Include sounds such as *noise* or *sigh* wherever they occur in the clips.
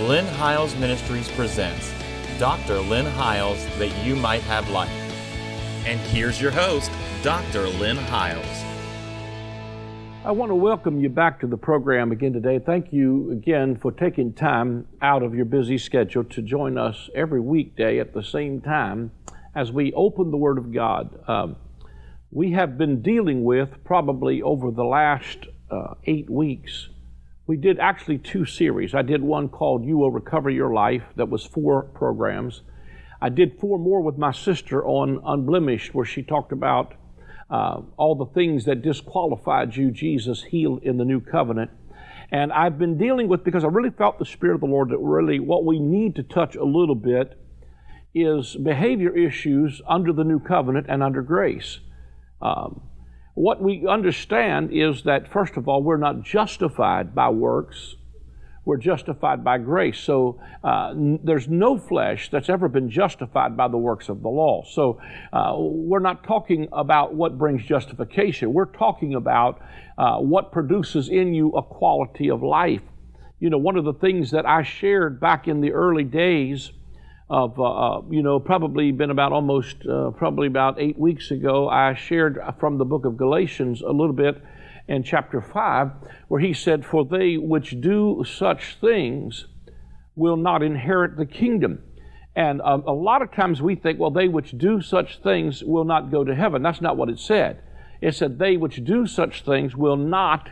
Lynn Hiles Ministries presents Dr. Lynn Hiles That You Might Have Life. And here's your host, Dr. Lynn Hiles. I want to welcome you back to the program again today. Thank you again for taking time out of your busy schedule to join us every weekday at the same time as we open the Word of God. Um, we have been dealing with probably over the last uh, eight weeks we did actually two series. I did one called You Will Recover Your Life, that was four programs. I did four more with my sister on Unblemished, where she talked about uh, all the things that disqualified you, Jesus healed in the new covenant. And I've been dealing with, because I really felt the Spirit of the Lord that really what we need to touch a little bit is behavior issues under the new covenant and under grace. Um, what we understand is that, first of all, we're not justified by works, we're justified by grace. So uh, n- there's no flesh that's ever been justified by the works of the law. So uh, we're not talking about what brings justification, we're talking about uh, what produces in you a quality of life. You know, one of the things that I shared back in the early days of, uh, uh, you know, probably been about almost, uh, probably about eight weeks ago, I shared from the book of Galatians a little bit in chapter 5, where he said, For they which do such things will not inherit the kingdom. And um, a lot of times we think, well, they which do such things will not go to heaven. That's not what it said. It said, they which do such things will not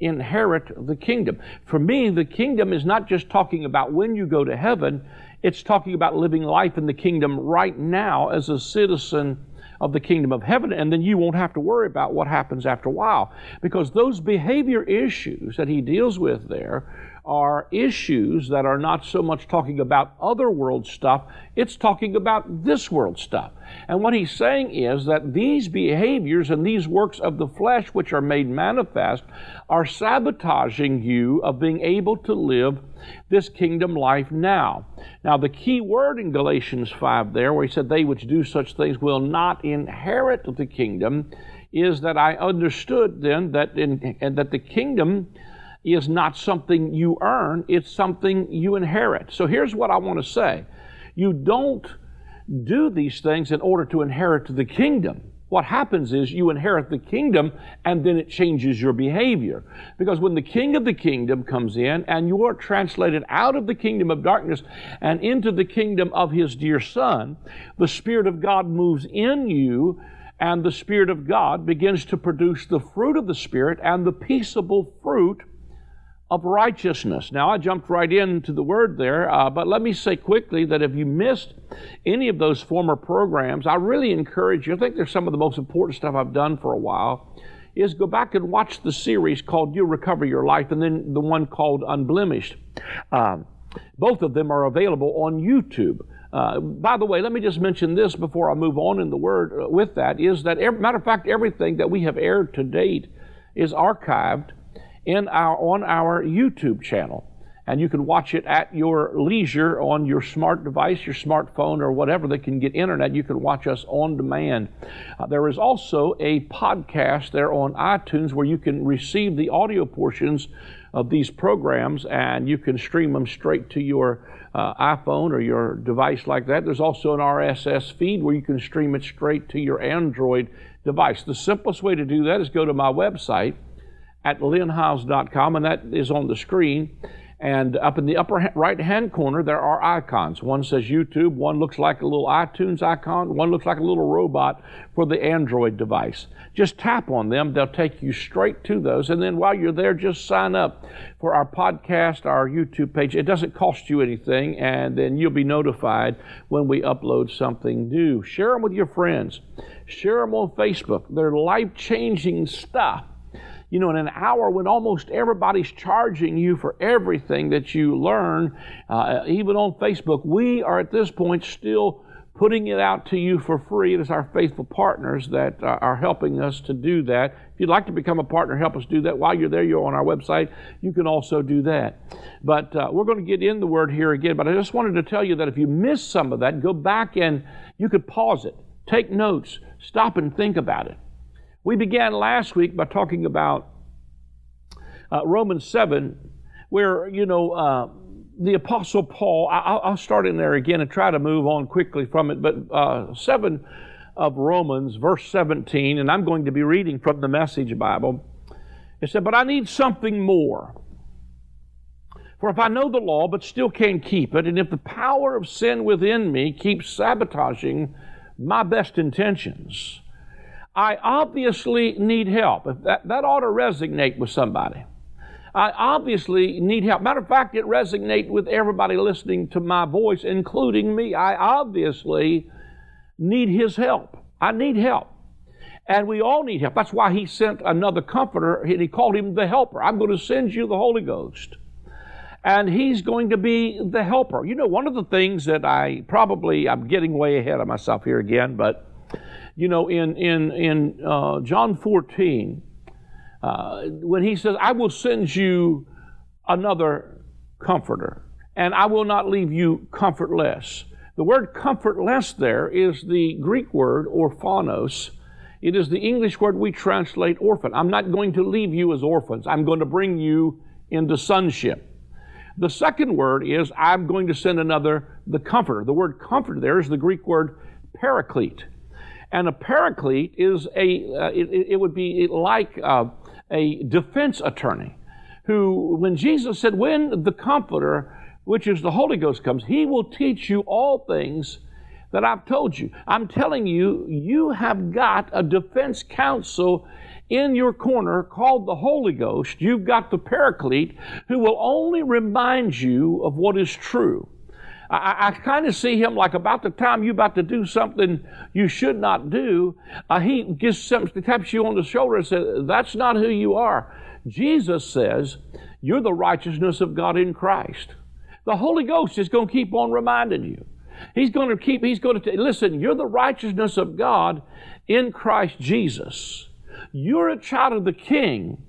inherit the kingdom. For me, the kingdom is not just talking about when you go to heaven, it's talking about living life in the kingdom right now as a citizen of the kingdom of heaven, and then you won't have to worry about what happens after a while. Because those behavior issues that he deals with there are issues that are not so much talking about other world stuff, it's talking about this world stuff. And what he's saying is that these behaviors and these works of the flesh, which are made manifest, are sabotaging you of being able to live this kingdom life now. Now, the key word in Galatians 5 there, where he said, They which do such things will not inherit the kingdom, is that I understood then that, in, that the kingdom is not something you earn, it's something you inherit. So here's what I want to say you don't do these things in order to inherit the kingdom. What happens is you inherit the kingdom and then it changes your behavior. Because when the king of the kingdom comes in and you are translated out of the kingdom of darkness and into the kingdom of his dear son, the Spirit of God moves in you and the Spirit of God begins to produce the fruit of the Spirit and the peaceable fruit of righteousness. Now, I jumped right into the word there, uh, but let me say quickly that if you missed any of those former programs, I really encourage you. I think they're some of the most important stuff I've done for a while. Is go back and watch the series called You Recover Your Life and then the one called Unblemished. Um, both of them are available on YouTube. Uh, by the way, let me just mention this before I move on in the word uh, with that is that, matter of fact, everything that we have aired to date is archived in our, on our YouTube channel. And you can watch it at your leisure on your smart device, your smartphone, or whatever that can get internet. You can watch us on demand. Uh, there is also a podcast there on iTunes where you can receive the audio portions of these programs and you can stream them straight to your uh, iPhone or your device like that. There's also an RSS feed where you can stream it straight to your Android device. The simplest way to do that is go to my website at lynnhiles.com, and that is on the screen. And up in the upper right hand corner, there are icons. One says YouTube, one looks like a little iTunes icon, one looks like a little robot for the Android device. Just tap on them, they'll take you straight to those. And then while you're there, just sign up for our podcast, our YouTube page. It doesn't cost you anything, and then you'll be notified when we upload something new. Share them with your friends, share them on Facebook. They're life changing stuff you know, in an hour when almost everybody's charging you for everything that you learn, uh, even on Facebook, we are at this point still putting it out to you for free. It is our faithful partners that uh, are helping us to do that. If you'd like to become a partner, help us do that. While you're there, you're on our website. You can also do that. But uh, we're going to get in the word here again. But I just wanted to tell you that if you missed some of that, go back and you could pause it, take notes, stop and think about it. We began last week by talking about uh, Romans 7, where, you know, uh, the Apostle Paul, I, will start in there again and try to move on quickly from it, but uh, 7 of Romans, verse 17, and I'm going to be reading from the Message Bible. It said, But I need something more. For if I know the law but still can't keep it, and if the power of sin within me keeps sabotaging my best intentions, I obviously need help. That, that ought to resonate with somebody. I obviously need help. Matter of fact, it resonates with everybody listening to my voice, including me. I obviously need His help. I need help. And we all need help. That's why He sent another comforter, and He called Him the helper. I'm going to send you the Holy Ghost and he's going to be the helper. You know, one of the things that I probably I'm getting way ahead of myself here again, but you know, in in in uh, John 14, uh, when he says, "I will send you another comforter, and I will not leave you comfortless." The word comfortless there is the Greek word orphanos. It is the English word we translate orphan. I'm not going to leave you as orphans. I'm going to bring you into sonship. The second word is, I'm going to send another, the comforter. The word comforter there is the Greek word paraclete. And a paraclete is a, uh, it, it, would be like uh, a defense attorney who, when Jesus said, when the comforter, which is the Holy Ghost, comes, he will teach you all things that I've told you. I'm telling you, you have got a defense counsel in your corner called the Holy Ghost, you've got the Paraclete who will only remind you of what is true. I, I kind of see him like about the time you're about to do something you should not do, uh, he gives something, taps you on the shoulder and says, That's not who you are. Jesus says, You're the righteousness of God in Christ. The Holy Ghost is going to keep on reminding you. He's going to keep, he's going to, t- listen, you're the righteousness of God in Christ Jesus. You're a child of the king,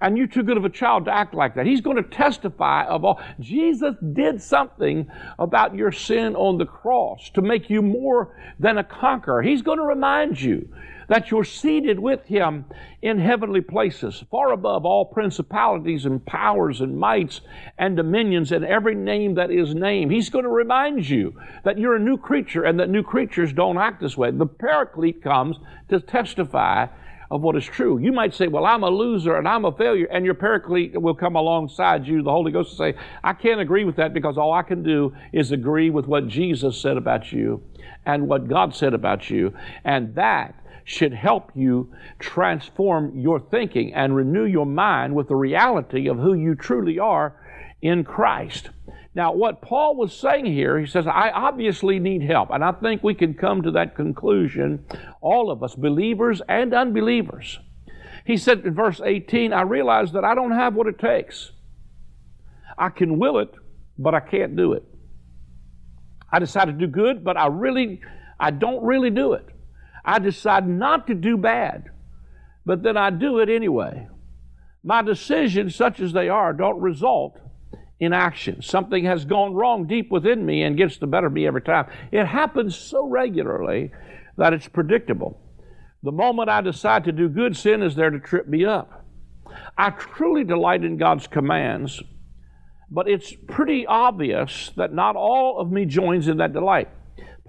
and you're too good of a child to act like that. He's going to testify of all. Jesus did something about your sin on the cross to make you more than a conqueror. He's going to remind you that you're seated with him in heavenly places, far above all principalities and powers and mights and dominions and every name that is named. He's going to remind you that you're a new creature and that new creatures don't act this way. The paraclete comes to testify of what is true. You might say, Well, I'm a loser and I'm a failure, and your paraclete will come alongside you, the Holy Ghost, will say, I can't agree with that because all I can do is agree with what Jesus said about you and what God said about you. And that should help you transform your thinking and renew your mind with the reality of who you truly are in Christ. Now, what Paul was saying here, he says, I obviously need help. And I think we can come to that conclusion, all of us, believers and unbelievers. He said in verse 18, I realize that I don't have what it takes. I can will it, but I can't do it. I decide to do good, but I really, I don't really do it. I decide not to do bad, but then I do it anyway. My decisions, such as they are, don't result in action. Something has gone wrong deep within me and gets the better of me every time. It happens so regularly that it's predictable. The moment I decide to do good, sin is there to trip me up. I truly delight in God's commands, but it's pretty obvious that not all of me joins in that delight.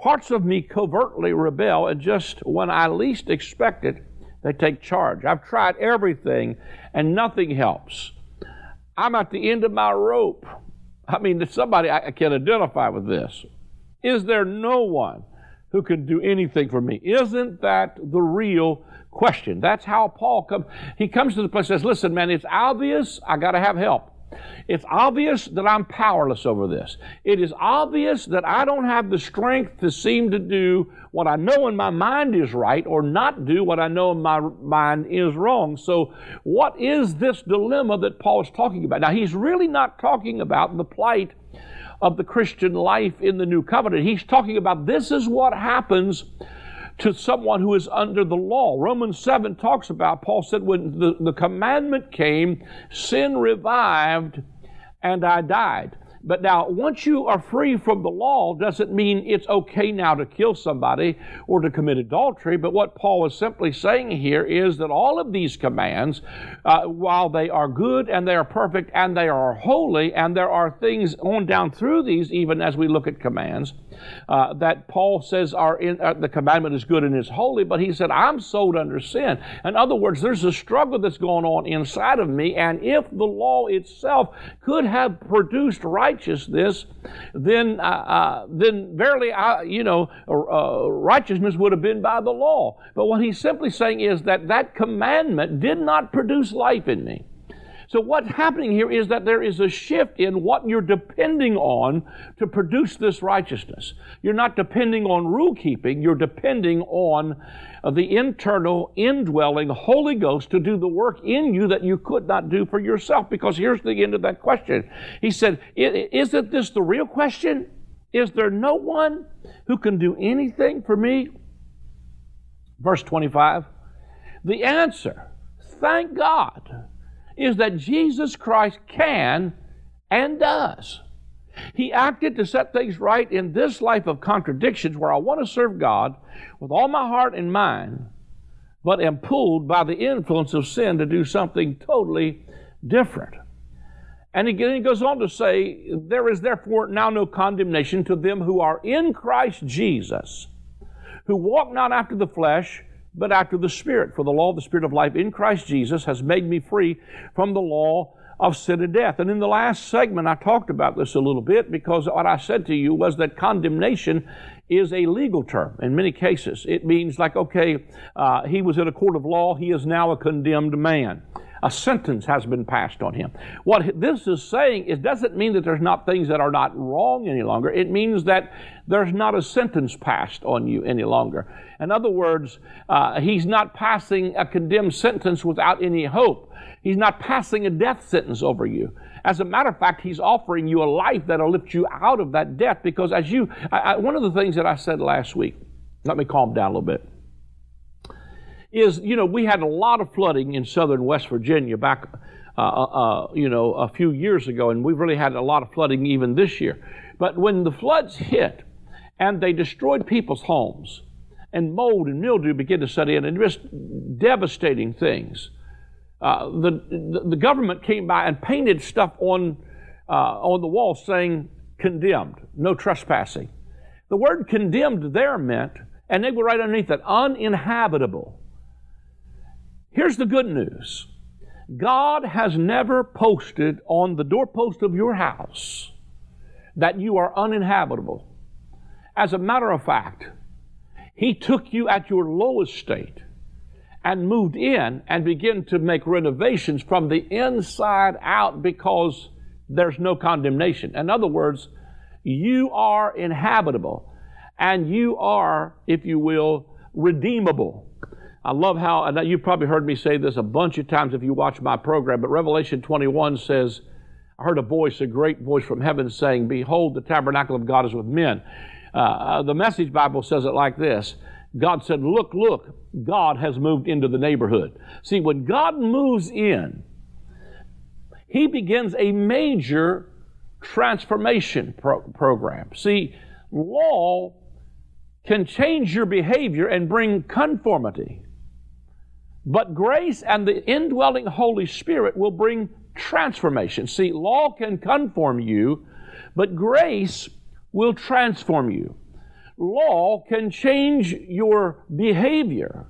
Parts of me covertly rebel, and just when I least expect it, they take charge. I've tried everything, and nothing helps. I'm at the end of my rope. I mean, somebody I can identify with this. Is there no one who can do anything for me? Isn't that the real question? That's how Paul comes. He comes to the place and says, Listen, man, it's obvious I got to have help. It's obvious that I'm powerless over this. It is obvious that I don't have the strength to seem to do what I know in my mind is right or not do what I know in my mind is wrong. So, what is this dilemma that Paul is talking about? Now, he's really not talking about the plight of the Christian life in the new covenant. He's talking about this is what happens to someone who is under the law. Romans 7 talks about, Paul said, when the, the commandment came, sin revived and I died. But now, once you are free from the law, doesn't mean it's okay now to kill somebody or to commit adultery. But what Paul is simply saying here is that all of these commands, uh, while they are good and they are perfect and they are holy, and there are things on down through these, even as we look at commands, uh, that Paul says are in, uh, the commandment is good and is holy, but he said, I'm sold under sin. In other words, there's a struggle that's going on inside of me, and if the law itself could have produced righteousness, then, uh, uh then verily, I, you know, uh, righteousness would have been by the law. But what he's simply saying is that that commandment did not produce life in me. So what's happening here is that there is a shift in what you're depending on to produce this righteousness. You're not depending on rule keeping, you're depending on the internal, indwelling Holy Ghost to do the work in you that you could not do for yourself. Because here's the end of that question. He said, Isn't this the real question? Is there no one who can do anything for me? Verse 25. The answer, thank God is that Jesus Christ can and does. He acted to set things right in this life of contradictions where I want to serve God with all my heart and mind, but am pulled by the influence of sin to do something totally different. And he goes on to say, There is therefore now no condemnation to them who are in Christ Jesus, who walk not after the flesh, but after the Spirit. For the law of the Spirit of life in Christ Jesus has made me free from the law of sin and death. And in the last segment, I talked about this a little bit because what I said to you was that condemnation is a legal term in many cases. It means, like, okay, uh, he was in a court of law, he is now a condemned man a sentence has been passed on him. What this is saying is doesn't mean that there's not things that are not wrong any longer. It means that there's not a sentence passed on you any longer. In other words, uh, he's not passing a condemned sentence without any hope. He's not passing a death sentence over you. As a matter of fact, he's offering you a life that'll lift you out of that death because as you, I, I, one of the things that I said last week, let me calm down a little bit is, you know, we had a lot of flooding in southern West Virginia back, uh, uh, uh, you know, a few years ago, and we've really had a lot of flooding even this year. But when the floods hit and they destroyed people's homes, and mold and mildew began to set in, and just devastating things. Uh, the, the government came by and painted stuff on, uh, on the wall saying condemned, no trespassing. The word condemned there meant, and they were right underneath it, uninhabitable. Here's the good news God has never posted on the doorpost of your house that you are uninhabitable. As a matter of fact, He took you at your lowest state and moved in and began to make renovations from the inside out because there's no condemnation. In other words, you are inhabitable and you are, if you will, redeemable. I love how, and you've probably heard me say this a bunch of times if you watch my program, but Revelation 21 says, I heard a voice, a great voice from heaven saying, Behold, the tabernacle of God is with men. Uh, uh, the Message Bible says it like this God said, Look, look, God has moved into the neighborhood. See, when God moves in, He begins a major transformation pro- program. See, law can change your behavior and bring conformity. But grace and the indwelling Holy Spirit will bring transformation. See, law can conform you, but grace will transform you. Law can change your behavior,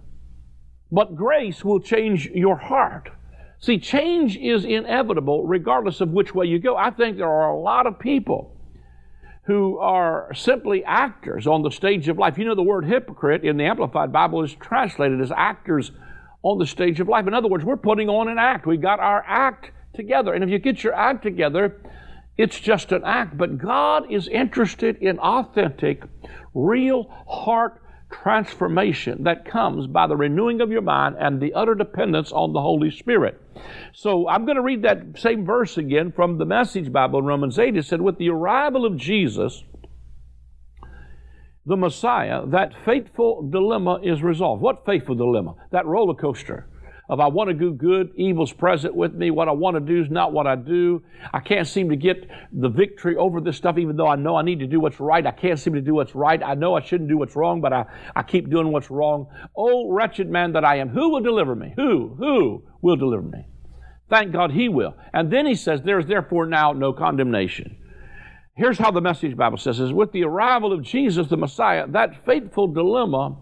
but grace will change your heart. See, change is inevitable regardless of which way you go. I think there are a lot of people who are simply actors on the stage of life. You know, the word hypocrite in the Amplified Bible is translated as actors on the stage of life. In other words, we're putting on an act. We've got our act together. And if you get your act together, it's just an act. But God is interested in authentic, real heart transformation that comes by the renewing of your mind and the utter dependence on the Holy Spirit. So I'm going to read that same verse again from the Message Bible in Romans 8. It said, With the arrival of Jesus, the Messiah, that fateful dilemma is resolved. What fateful dilemma? That roller coaster If I want to do good, evil's present with me. What I want to do is not what I do. I can't seem to get the victory over this stuff, even though I know I need to do what's right. I can't seem to do what's right. I know I shouldn't do what's wrong, but I, I keep doing what's wrong. Oh, wretched man that I am. Who will deliver me? Who? Who will deliver me? Thank God he will. And then he says, There is therefore now no condemnation. Here's how the Message Bible says is with the arrival of Jesus the Messiah, that fateful dilemma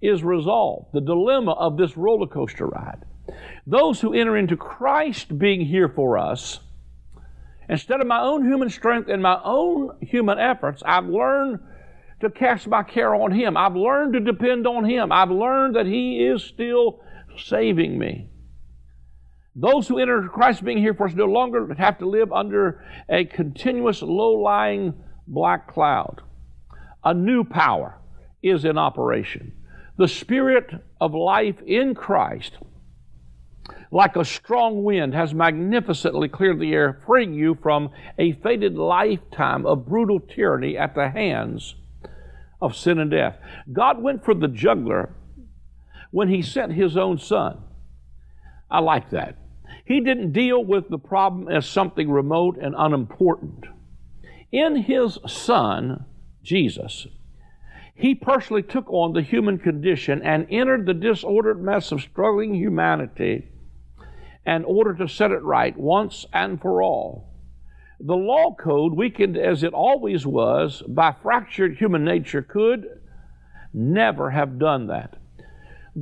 is resolved. The dilemma of this roller coaster ride. Those who enter into Christ being here for us, instead of my own human strength and my own human efforts, I've learned to cast my care on Him. I've learned to depend on Him. I've learned that He is still saving me. Those who enter Christ being here for us no longer have to live under a continuous low lying black cloud. A new power is in operation. The Spirit of life in Christ, like a strong wind, has magnificently cleared the air, freeing you from a fated lifetime of brutal tyranny at the hands of sin and death. God went for the jugular when He sent His own Son. I like that. He didn't deal with the problem as something remote and unimportant. In His Son, Jesus, he personally took on the human condition and entered the disordered mess of struggling humanity in order to set it right once and for all. The law code, weakened as it always was by fractured human nature, could never have done that.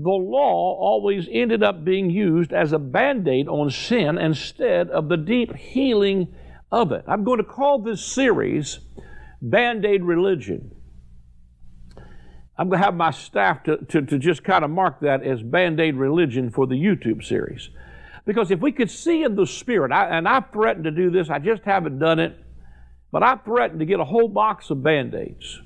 The law always ended up being used as a band aid on sin instead of the deep healing of it. I'm going to call this series Band Aid Religion. I'm going to have my staff to, to, to just kind of mark that as band aid religion for the YouTube series. Because if we could see in the Spirit, I, and I've threatened to do this, I just haven't done it, but I've threatened to get a whole box of band aids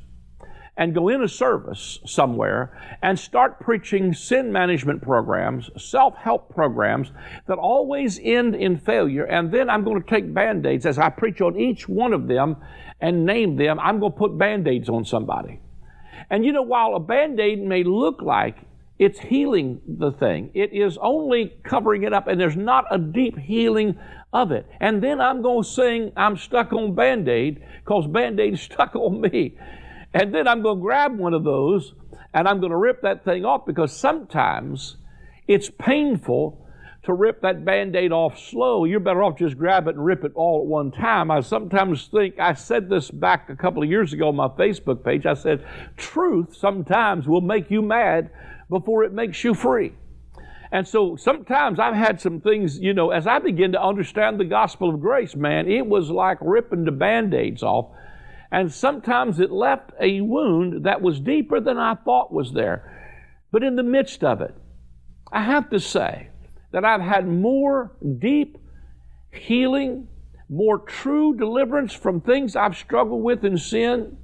and go in a service somewhere and start preaching sin management programs, self help programs that always end in failure. And then I'm going to take band aids as I preach on each one of them and name them. I'm going to put band aids on somebody. And you know, while a band aid may look like it's healing the thing, it is only covering it up, and there's not a deep healing of it. And then I'm going to sing, I'm stuck on band aid because band aid stuck on me. And then I'm going to grab one of those and I'm going to rip that thing off because sometimes it's painful to rip that band aid off slow. You're better off just grab it and rip it all at one time. I sometimes think, I said this back a couple of years ago on my Facebook page. I said, truth sometimes will make you mad before it makes you free. And so sometimes I've had some things, you know, as I begin to understand the gospel of grace, man, it was like ripping the band aids off. And sometimes it left a wound that was deeper than I thought was there. But in the midst of it, I have to say, that I've had more deep healing, more true deliverance from things I've struggled with in sin,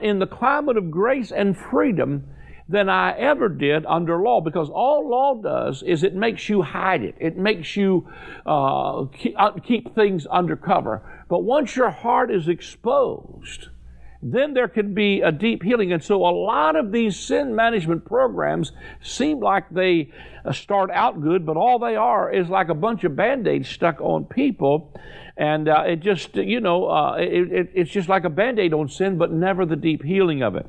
in the climate of grace and freedom than I ever did under law because all law does is it makes you hide it. It makes you uh, keep, uh, things undercover. But once your heart is exposed, then there can be a deep healing. And so a lot of these sin management programs seem like they uh, start out good, but all they are is like a bunch of band aids stuck on people. And uh, it just, you know, uh, it, it, it's just like a band aid on sin, but never the deep healing of it.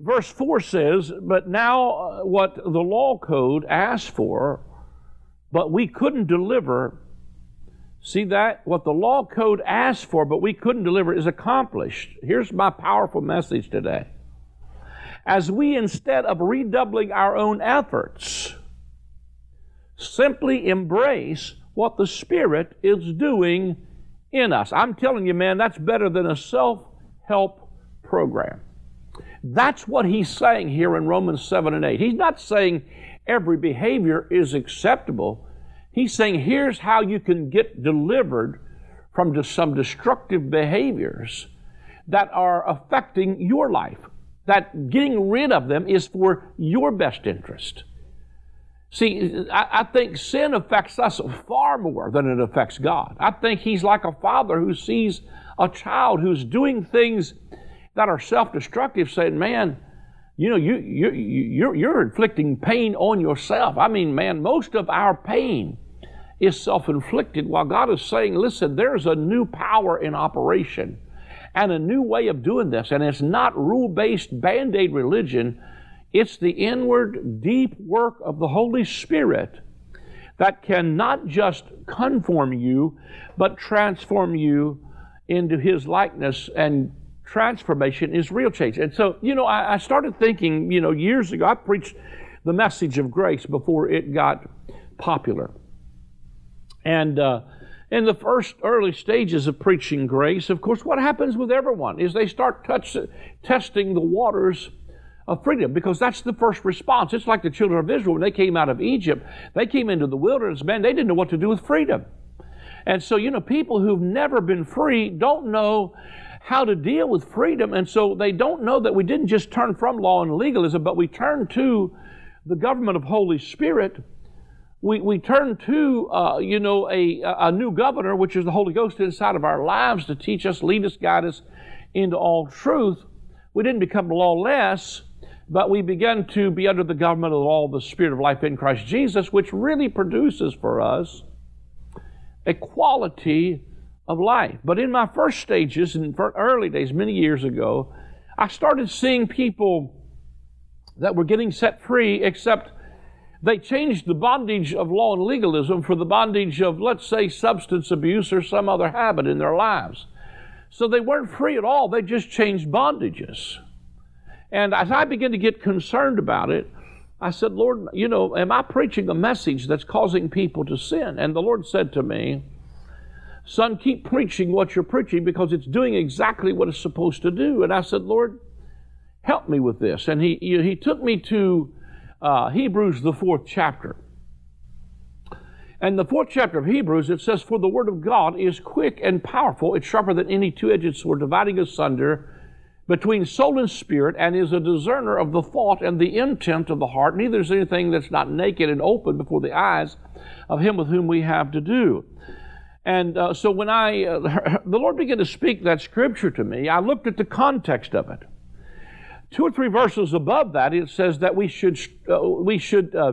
Verse 4 says, But now uh, what the law code asked for, but we couldn't deliver See that? What the law code asked for, but we couldn't deliver, is accomplished. Here's my powerful message today. As we, instead of redoubling our own efforts, simply embrace what the Spirit is doing in us. I'm telling you, man, that's better than a self help program. That's what he's saying here in Romans 7 and 8. He's not saying every behavior is acceptable. He's saying, here's how you can get delivered from some destructive behaviors that are affecting your life. That getting rid of them is for your best interest. See, I, I, think sin affects us far more than it affects God. I think He's like a father who sees a child who's doing things that are self destructive, saying, Man, you know, you, you, you're, you're inflicting pain on yourself. I mean, man, most of our pain is self inflicted while God is saying, listen, there's a new power in operation and a new way of doing this. And it's not rule based band aid religion, it's the inward, deep work of the Holy Spirit that can not just conform you, but transform you into His likeness and transformation is real change. And so, you know, I, I, started thinking, you know, years ago, I preached the message of grace before it got popular. And uh, in the first early stages of preaching grace, of course, what happens with everyone is they start touch, testing the waters of freedom because that's the first response. It's like the children of Israel when they came out of Egypt, they came into the wilderness, man, they didn't know what to do with freedom. And so, you know, people who've never been free don't know how to deal with freedom. And so they don't know that we didn't just turn from law and legalism, but we turned to the government of Holy Spirit. We, we turn to, uh, you know, a, a new governor, which is the Holy Ghost inside of our lives to teach us, lead us, guide us into all truth. We didn't become lawless, but we began to be under the government of all the Spirit of life in Christ Jesus, which really produces for us a quality of life. But in my first stages, in early days, many years ago, I started seeing people that were getting set free, except they changed the bondage of law and legalism for the bondage of, let's say, substance abuse or some other habit in their lives. So they weren't free at all, they just changed bondages. And as I began to get concerned about it, I said, Lord, you know, am I preaching a message that's causing people to sin? And the Lord said to me, Son, keep preaching what you're preaching because it's doing exactly what it's supposed to do. And I said, Lord, help me with this. And he, he took me to uh, Hebrews, the fourth chapter. And the fourth chapter of Hebrews, it says, For the word of God is quick and powerful. It's sharper than any two edged sword, dividing asunder between soul and spirit, and is a discerner of the thought and the intent of the heart. Neither is anything that's not naked and open before the eyes of him with whom we have to do. And uh, so when I, uh, *laughs* the Lord began to speak that scripture to me, I looked at the context of it. Two or three verses above that, it says that we should, uh, we should uh,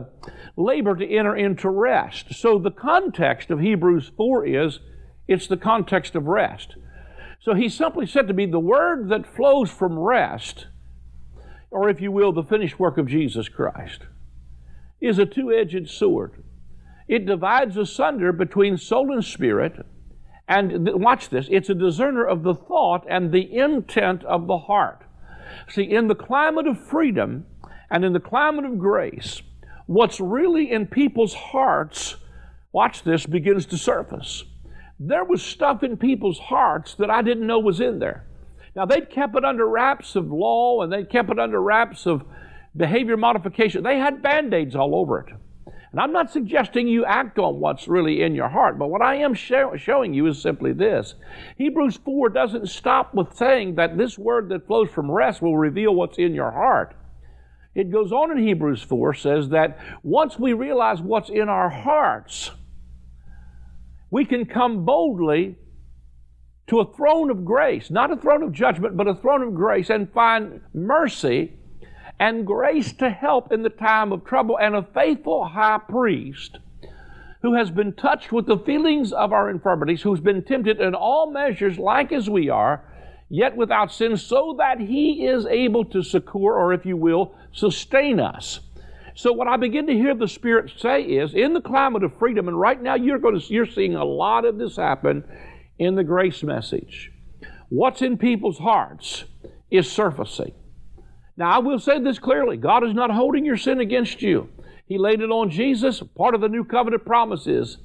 labor to enter into rest. So the context of Hebrews 4 is, it's the context of rest. So he simply said to me, the word that flows from rest, or if you will, the finished work of Jesus Christ, is a two edged sword. It divides asunder between soul and spirit. And th- watch this it's a discerner of the thought and the intent of the heart. See, in the climate of freedom and in the climate of grace, what's really in people's hearts, watch this, begins to surface. There was stuff in people's hearts that I didn't know was in there. Now, they'd kept it under wraps of law and they'd kept it under wraps of behavior modification. They had band aids all over it. And I'm not suggesting you act on what's really in your heart, but what I am show, showing you is simply this. Hebrews 4 doesn't stop with saying that this word that flows from rest will reveal what's in your heart. It goes on in Hebrews 4 says that once we realize what's in our hearts, we can come boldly to a throne of grace, not a throne of judgment, but a throne of grace, and find mercy and grace to help in the time of trouble, and a faithful high priest who has been touched with the feelings of our infirmities, who's been tempted in all measures like as we are, yet without sin, so that he is able to succor, or if you will, sustain us. So what I begin to hear the Spirit say is, in the climate of freedom, and right now you're going to you're seeing a lot of this happen in the grace message. What's in people's hearts is surfacing. Now, I will say this clearly God is not holding your sin against you. He laid it on Jesus. Part of the new covenant promise is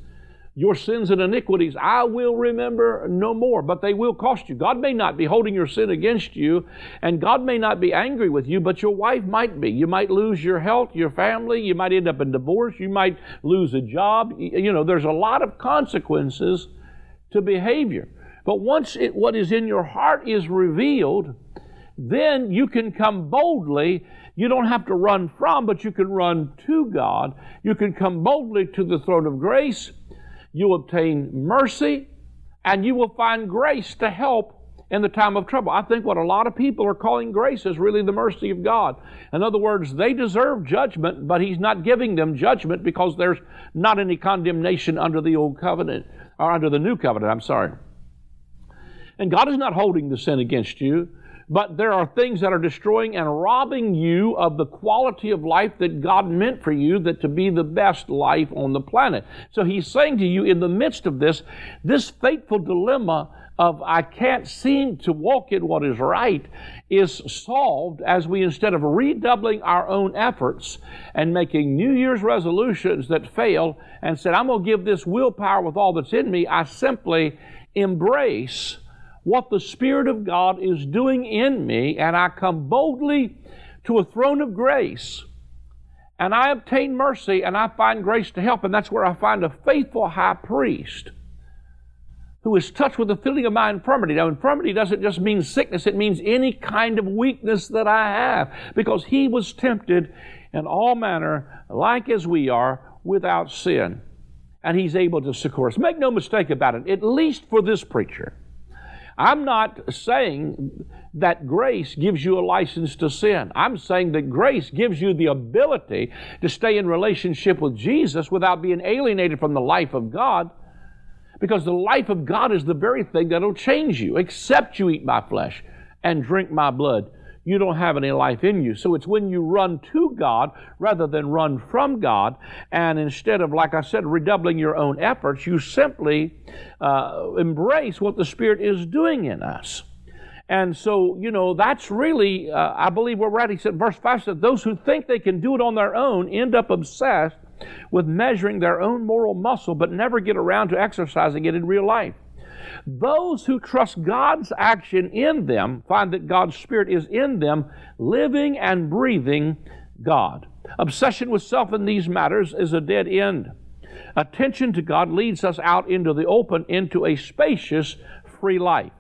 your sins and iniquities I will remember no more, but they will cost you. God may not be holding your sin against you, and God may not be angry with you, but your wife might be. You might lose your health, your family, you might end up in divorce, you might lose a job. You know, there's a lot of consequences to behavior. But once it, what is in your heart is revealed, then you can come boldly. You don't have to run from, but you can run to God. You can come boldly to the throne of grace. You obtain mercy, and you will find grace to help in the time of trouble. I think what a lot of people are calling grace is really the mercy of God. In other words, they deserve judgment, but He's not giving them judgment because there's not any condemnation under the old covenant, or under the new covenant, I'm sorry. And God is not holding the sin against you, but there are things that are destroying and robbing you of the quality of life that God meant for you that to be the best life on the planet. So he's saying to you in the midst of this, this fateful dilemma of I can't seem to walk in what is right is solved as we, instead of redoubling our own efforts and making New Year's resolutions that fail and said, I'm going to give this willpower with all that's in me, I simply embrace what the Spirit of God is doing in me, and I come boldly to a throne of grace, and I obtain mercy, and I find grace to help, and that's where I find a faithful high priest who is touched with the feeling of my infirmity. Now, infirmity doesn't just mean sickness, it means any kind of weakness that I have, because he was tempted in all manner, like as we are, without sin. And he's able to succor us. Make no mistake about it, at least for this preacher. I'm not saying that grace gives you a license to sin. I'm saying that grace gives you the ability to stay in relationship with Jesus without being alienated from the life of God. Because the life of God is the very thing that'll change you, except you eat my flesh and drink my blood you don't have any life in you. So it's when you run to God rather than run from God. And instead of, like I said, redoubling your own efforts, you simply uh, embrace what the Spirit is doing in us. And so, you know, that's really, uh, I believe where we're at. He said, verse 5 said, Those who think they can do it on their own end up obsessed with measuring their own moral muscle, but never get around to exercising it in real life. Those who trust God's action in them find that God's Spirit is in them, living and breathing God. Obsession with self in these matters is a dead end. Attention to God leads us out into the open, into a spacious, free life.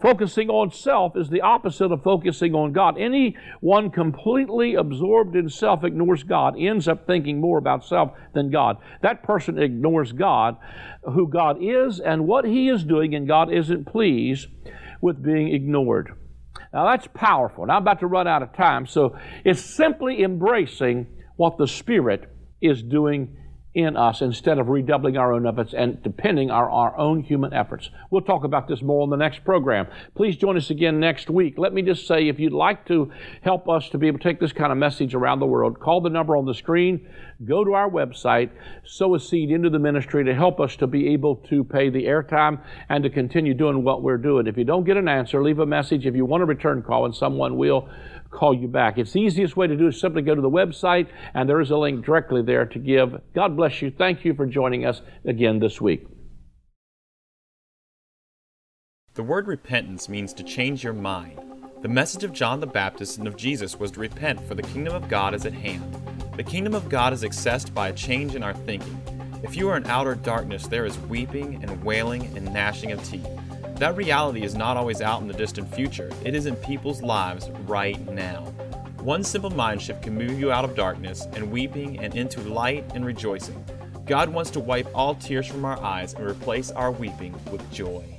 Focusing on self is the opposite of focusing on God. Anyone completely absorbed in self ignores God, ends up thinking more about self than God. That person ignores God, who God is and what He is doing, and God isn't pleased with being ignored. Now that's powerful. Now I'm about to run out of time, so it's simply embracing what the Spirit is doing in us instead of redoubling our own efforts and depending on our, own human efforts. We'll talk about this more in the next program. Please join us again next week. Let me just say, if you'd like to help us to be able to take this kind of message around the world, call the number on the screen, go to our website, sow a seed into the ministry to help us to be able to pay the airtime and to continue doing what we're doing. If you don't get an answer, leave a message. If you want a return call, and someone will call you back. It's the easiest way to do is simply go to the website, and there is a link directly there to give. God bless you. Thank you for joining us again this week. The word repentance means to change your mind. The message of John the Baptist and of Jesus was to repent, for the kingdom of God is at hand. The kingdom of God is accessed by a change in our thinking. If you are in outer darkness, there is weeping and wailing and gnashing of teeth. That reality is not always out in the distant future, it is in people's lives right now. One simple mind shift can move you out of darkness and weeping and into light and rejoicing. God wants to wipe all tears from our eyes and replace our weeping with joy.